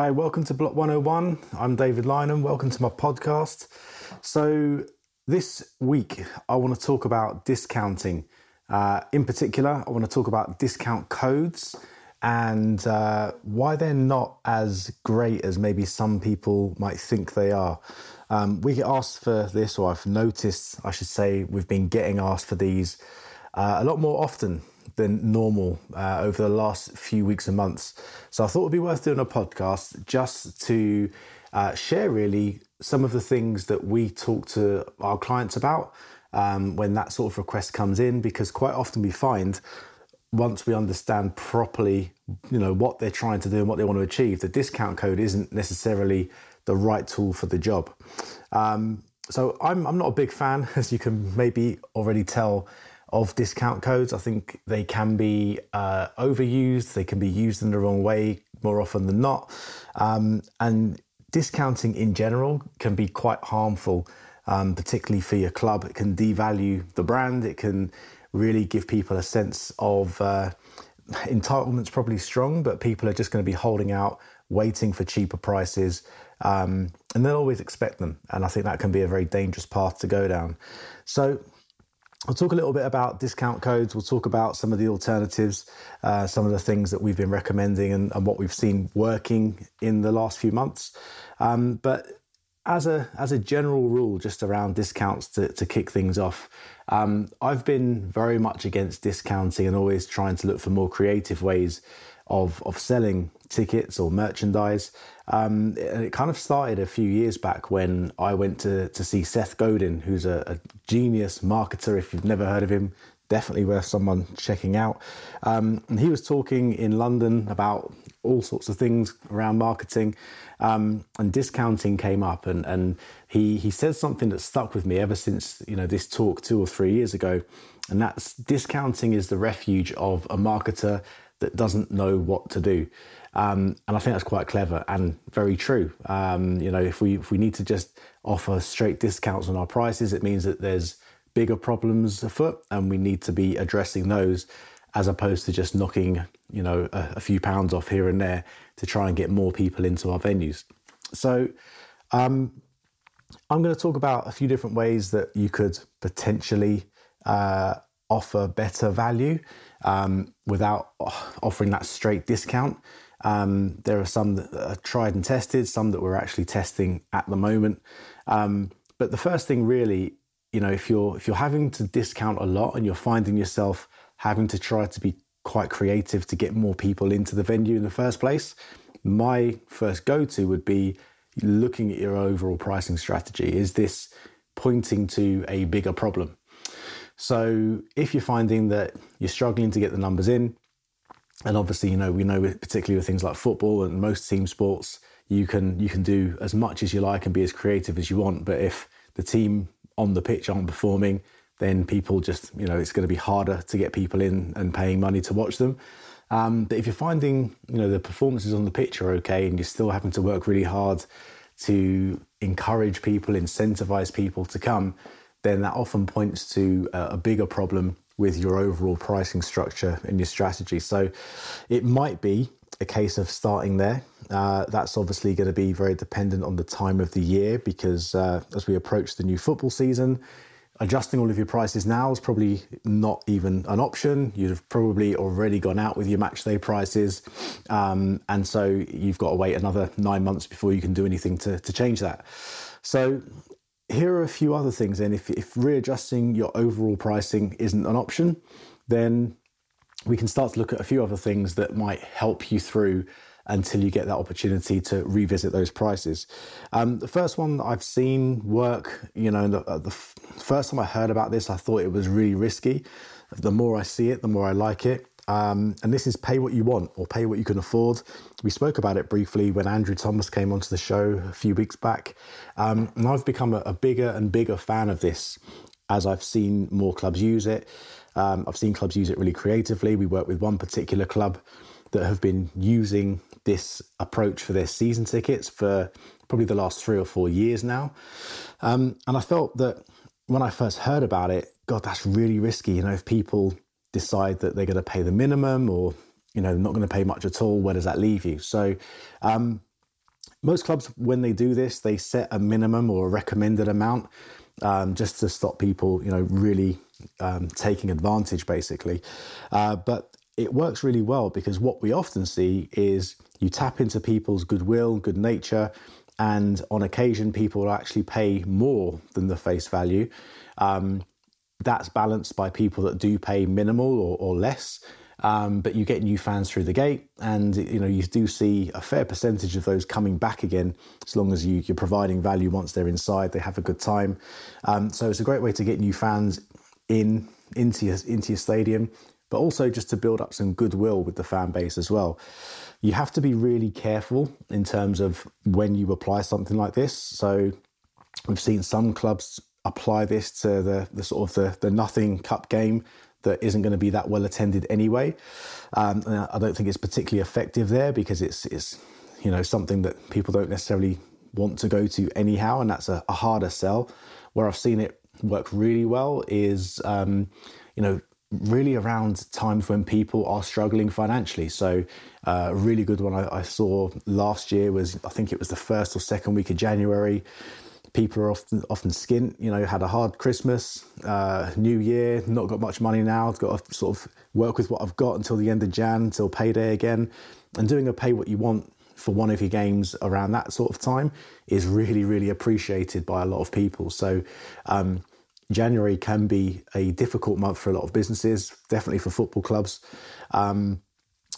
Hi, welcome to Block 101. I'm David Lynham. Welcome to my podcast. So, this week I want to talk about discounting. Uh, in particular, I want to talk about discount codes and uh, why they're not as great as maybe some people might think they are. Um, we get asked for this, or I've noticed, I should say, we've been getting asked for these uh, a lot more often than normal uh, over the last few weeks and months. So I thought it would be worth doing a podcast just to uh, share really some of the things that we talk to our clients about um, when that sort of request comes in, because quite often we find once we understand properly, you know, what they're trying to do and what they want to achieve, the discount code isn't necessarily the right tool for the job. Um, so I'm, I'm not a big fan, as you can maybe already tell, of discount codes. I think they can be uh, overused, they can be used in the wrong way more often than not. Um, and discounting in general can be quite harmful, um, particularly for your club. It can devalue the brand, it can really give people a sense of uh, entitlement's probably strong, but people are just going to be holding out, waiting for cheaper prices. Um, and they'll always expect them. And I think that can be a very dangerous path to go down. So, We'll talk a little bit about discount codes. We'll talk about some of the alternatives, uh, some of the things that we've been recommending, and, and, what we've seen working in the last few months. Um, but as a as a general rule, just around discounts to, to kick things off, um, I've been very much against discounting and always trying to look for more creative ways of of selling tickets or merchandise. Um, and it kind of started a few years back when I went to, to see Seth Godin, who's a, a genius marketer. If you've never heard of him, definitely worth someone checking out. Um, and he was talking in London about all sorts of things around marketing, um, and discounting came up. And, and he he said something that stuck with me ever since you know this talk two or three years ago, and that's discounting is the refuge of a marketer that doesn't know what to do. Um, and I think that's quite clever and very true. Um, you know, if we if we need to just offer straight discounts on our prices, it means that there's bigger problems afoot, and we need to be addressing those, as opposed to just knocking you know a, a few pounds off here and there to try and get more people into our venues. So. Um, I'm going to talk about a few different ways that you could potentially uh, offer better value um, without offering that straight discount. Um, there are some that are tried and tested, some that we're actually testing at the moment. Um, but the first thing, really, you know, if you're if you're having to discount a lot and you're finding yourself having to try to be quite creative to get more people into the venue in the first place, my first go to would be looking at your overall pricing strategy. Is this pointing to a bigger problem? So if you're finding that you're struggling to get the numbers in, and obviously, you know, we know particularly with things like football and most team sports, you can you can do as much as you like and be as creative as you want. But if the team on the pitch aren't performing, then people just you know it's going to be harder to get people in and paying money to watch them. Um, but if you're finding you know the performances on the pitch are okay and you're still having to work really hard to encourage people, incentivize people to come, then that often points to a bigger problem with your overall pricing structure and your strategy. So it might be a case of starting there. Uh, that's obviously going to be very dependent on the time of the year because uh, as we approach the new football season, adjusting all of your prices now is probably not even an option. You'd have probably already gone out with your match day prices. Um, and so you've got to wait another nine months before you can do anything to, to change that. So here are a few other things. And if, if readjusting your overall pricing isn't an option, then we can start to look at a few other things that might help you through until you get that opportunity to revisit those prices. Um, the first one I've seen work, you know, the, uh, the first time I heard about this, I thought it was really risky. The more I see it, the more I like it. Um, and this is pay what you want or pay what you can afford. We spoke about it briefly when Andrew Thomas came onto the show a few weeks back. Um, and I've become a, a, bigger and bigger fan of this as I've seen more clubs use it. Um, I've seen clubs use it really creatively. We work with one particular club that have been using this approach for their season tickets for probably the last three or four years now. Um, and I felt that when I first heard about it, God, that's really risky. You know, if people decide that they're going to pay the minimum or you know they're not going to pay much at all where does that leave you so um, most clubs, when they do this, they set a minimum or a recommended amount um, just to stop people, you know, really um, taking advantage, basically. Uh, but it works really well because what we often see is you tap into people's goodwill, good nature, and on occasion, people will actually pay more than the face value. Um, that's balanced by people that do pay minimal or, or less. Um, but you get new fans through the gate, and you know you do see a fair percentage of those coming back again, as long as you, are providing value once they're inside, they have a good time. Um, so it's a great way to get new fans in into your into your stadium, but also just to build up some goodwill with the fan base as well. You have to be really careful in terms of when you apply something like this. So we've seen some clubs apply this to the, the sort of the, the nothing cup game that isn't going to be that well attended anyway. Um, I don't think it's particularly effective there because it's it's you know something that people don't necessarily want to go to anyhow, and that's a, a harder sell. Where I've seen it work really well is um, you know really around times when people are struggling financially. So, uh, a really good one I, I, saw last year was I think it was the first or second week of January people are often often skint. You know, had a hard Christmas, uh, New Year, not got much money now. Got to sort of work with what I've got until the end of Jan, until payday again, and doing a pay what you want for one of your games around that sort of time is really really appreciated by a lot of people. So. Um, January can be a difficult month for a lot of businesses, definitely for football clubs. Um,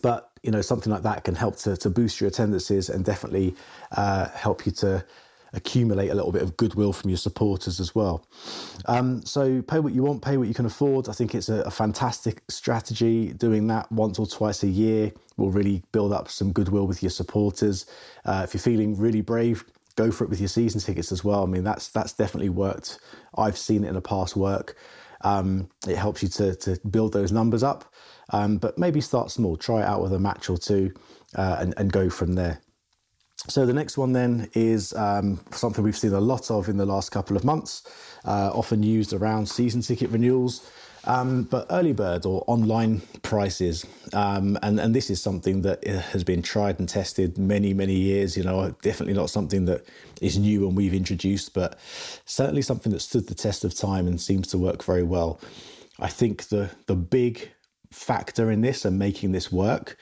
but you know something like that can help to, to boost your attendances and definitely uh, help you to accumulate a little bit of goodwill from your supporters as well. Um, so pay what you want, pay what you can afford. I think it's a, a, fantastic strategy. Doing that once or twice a year will really build up some goodwill with your supporters. Uh, if you're feeling really brave, go for it with your season tickets as well. I mean, that's that's definitely worked. I've seen it in the past work. Um, it helps you to to build those numbers up. Um, but maybe start small. Try it out with a match or two, uh, and, and go from there. So the next one then is um, something we've seen a lot of in the last couple of months, uh, often used around season ticket renewals. Um, but early bird or online prices, um, and and this is something that has been tried and tested many many years. You know, definitely not something that is new and we've introduced, but certainly something that stood the test of time and seems to work very well. I think the the big factor in this and making this work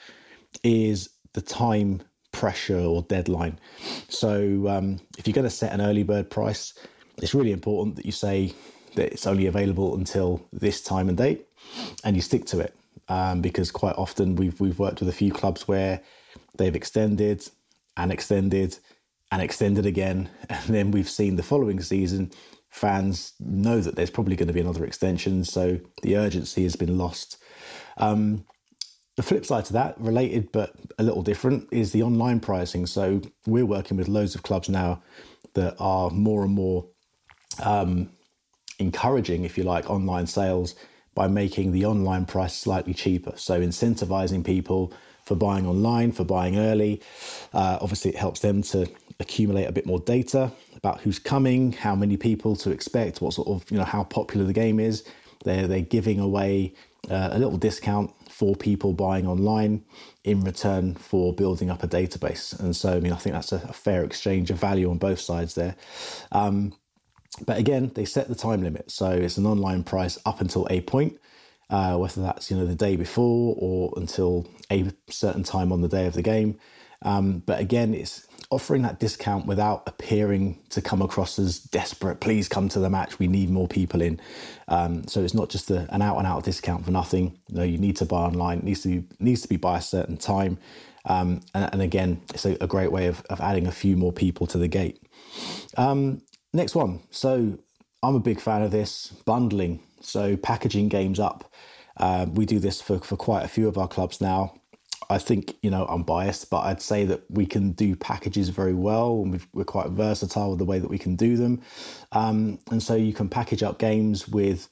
is the time pressure or deadline. So um, if you're going to set an early bird price, it's really important that you say that it's only available until this time and date, and you stick to it. Um, because quite often we've we've worked with a few clubs where they've extended and extended and extended again, and then we've seen the following season fans know that there's probably going to be another extension, so the urgency has been lost. Um, the flip side to that, related but a little different, is the online pricing. So we're working with loads of clubs now that are more and more um, encouraging, if you like, online sales by making the online price slightly cheaper. So incentivizing people for buying online, for buying early. Uh, obviously, it helps them to accumulate a bit more data about who's coming, how many people to expect, what sort of you know how popular the game is. They're they're giving away uh, a little discount for people buying online in return for building up a database. And so, I mean, I think that's a, a fair exchange of value on both sides there. Um, but again, they set the time limit. So it's an online price up until a point, uh, whether that's, you know, the day before or until a certain time on the day of the game. Um, but again, it's offering that discount without appearing to come across as desperate. Please come to the match. We need more people in. Um, so it's not just a, an out and out discount for nothing. You know, you need to buy online. It needs to be, needs to be by a certain time. Um, and, and, again, it's a, a, great way of, of adding a few more people to the gate. Um, next one. So I'm a big fan of this bundling. So packaging games up. Uh, we do this for, for quite a few of our clubs now. I think, you know, I'm biased, but I'd say that we can do packages very well and we are quite versatile with the way that we can do them. Um, and so you can package up games with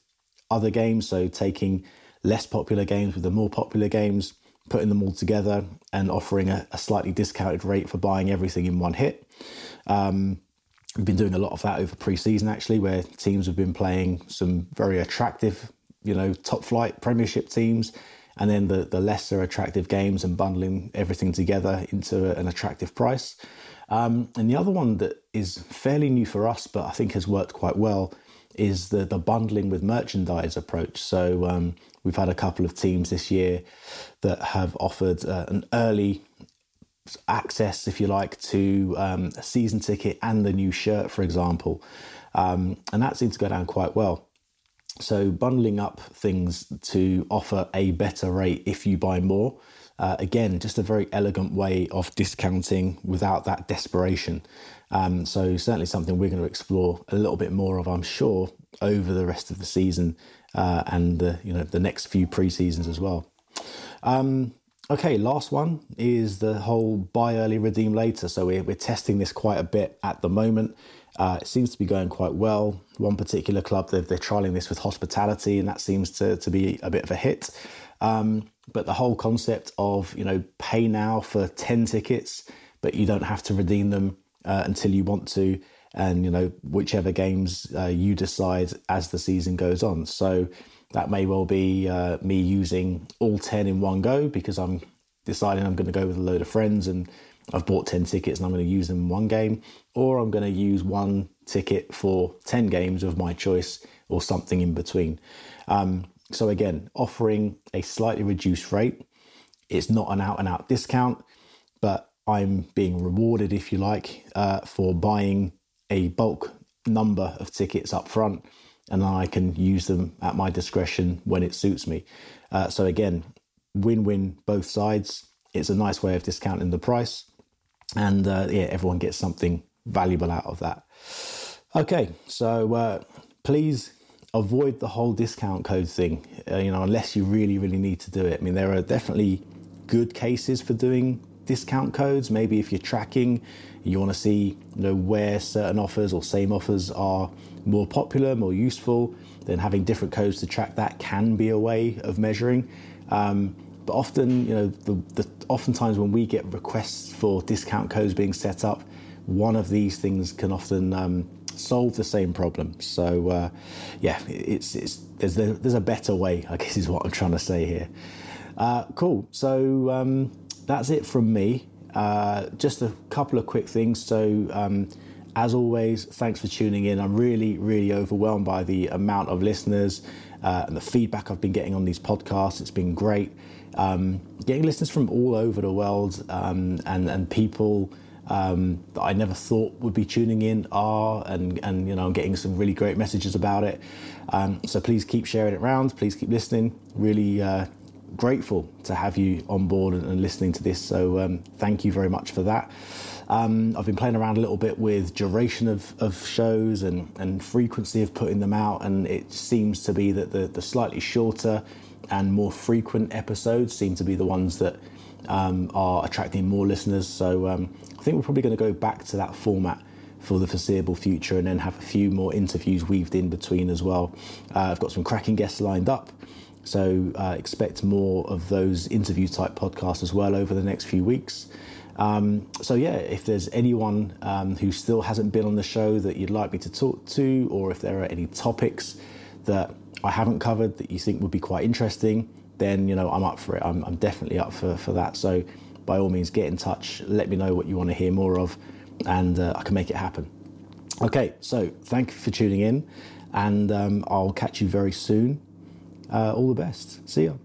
other games. So taking less popular games with the more popular games, putting them all together and offering a, a slightly discounted rate for buying everything in one hit. Um, we've been doing a lot of that over pre-season actually, where teams have been playing some very attractive, you know, top flight Premiership teams and then the, the lesser attractive games and bundling everything together into an attractive price. Um, and the other one that is fairly new for us, but I think has worked quite well, is the, the bundling with merchandise approach. So um, we've had a couple of teams this year that have offered uh, an early access, if you like, to um, a season ticket and the new shirt, for example. Um, and that seemed to go down quite well. So, bundling up things to offer a better rate if you buy more. Uh, again, just a very elegant way of discounting without that desperation. Um, so, certainly something we're going to explore a little bit more of, I'm sure, over the rest of the season uh, and the you know the next few pre seasons as well. Um, okay, last one is the whole buy early, redeem later. So we're, we're testing this quite a bit at the moment. Uh, it seems to be going quite well. One particular club, they're, they're trialing this with hospitality, and that seems to, to be a bit of a hit. Um, but the whole concept of, you know, pay now for 10 tickets, but you don't have to redeem them uh, until you want to, and, you know, whichever games uh, you decide as the season goes on. So that may well be uh, me using all 10 in one go because I'm deciding I'm going to go with a load of friends and I've bought 10 tickets and I'm going to use them in one game, or I'm going to use one ticket for 10 games of my choice or something in between. Um, so, again, offering a slightly reduced rate. It's not an out and out discount, but I'm being rewarded, if you like, uh, for buying a bulk number of tickets up front and I can use them at my discretion when it suits me. Uh, so, again, win win both sides. It's a nice way of discounting the price and uh, yeah, everyone gets something valuable out of that. Okay, so uh, please avoid the whole discount code thing. Uh, you know, unless you really, really need to do it. I mean, there are definitely good cases for doing discount codes. Maybe if you're tracking, you want to see you know where certain offers or same offers are more popular, more useful. Then having different codes to track that can be a way of measuring. Um, but often, you know, the, the, oftentimes when we get requests for discount codes being set up, one of these things can often um, solve the same problem. So, uh, yeah, it's, it's there's there's a better way, I guess, is what I'm trying to say here. Uh, cool. So um, that's it from me. Uh, just a couple of quick things. So. Um, as always, thanks for tuning in. I'm really, really overwhelmed by the amount of listeners uh, and the feedback I've been getting on these podcasts. It's been great um, getting listeners from all over the world um, and and people um, that I never thought would be tuning in are, and and you know I'm getting some really great messages about it. Um, so please keep sharing it around. Please keep listening. Really. Uh, grateful to have you on board and, and listening to this so um, thank you very much for that um, I've been playing around a little bit with duration of, of shows and, and frequency of putting them out, and it seems to be that the, the slightly shorter and more frequent episodes seem to be the ones that um, are attracting more listeners. So um, I think we're probably going to go back to that format for the foreseeable future and then have a few more interviews weaved in between as well. Uh, I've got some cracking guests lined up. So uh, expect more of those interview type podcasts as well over the next few weeks. Um, so yeah, if there's anyone um, who still hasn't been on the show that you'd like me to talk to, or if there are any topics that I haven't covered that you think would be quite interesting, then you know I'm up for it. I'm, I'm definitely up for, for that. So by all means, get in touch. Let me know what you want to hear more of, and uh, I can make it happen. Okay, so thank you for tuning in, and um, I'll catch you very soon. Uh, all the best. See you.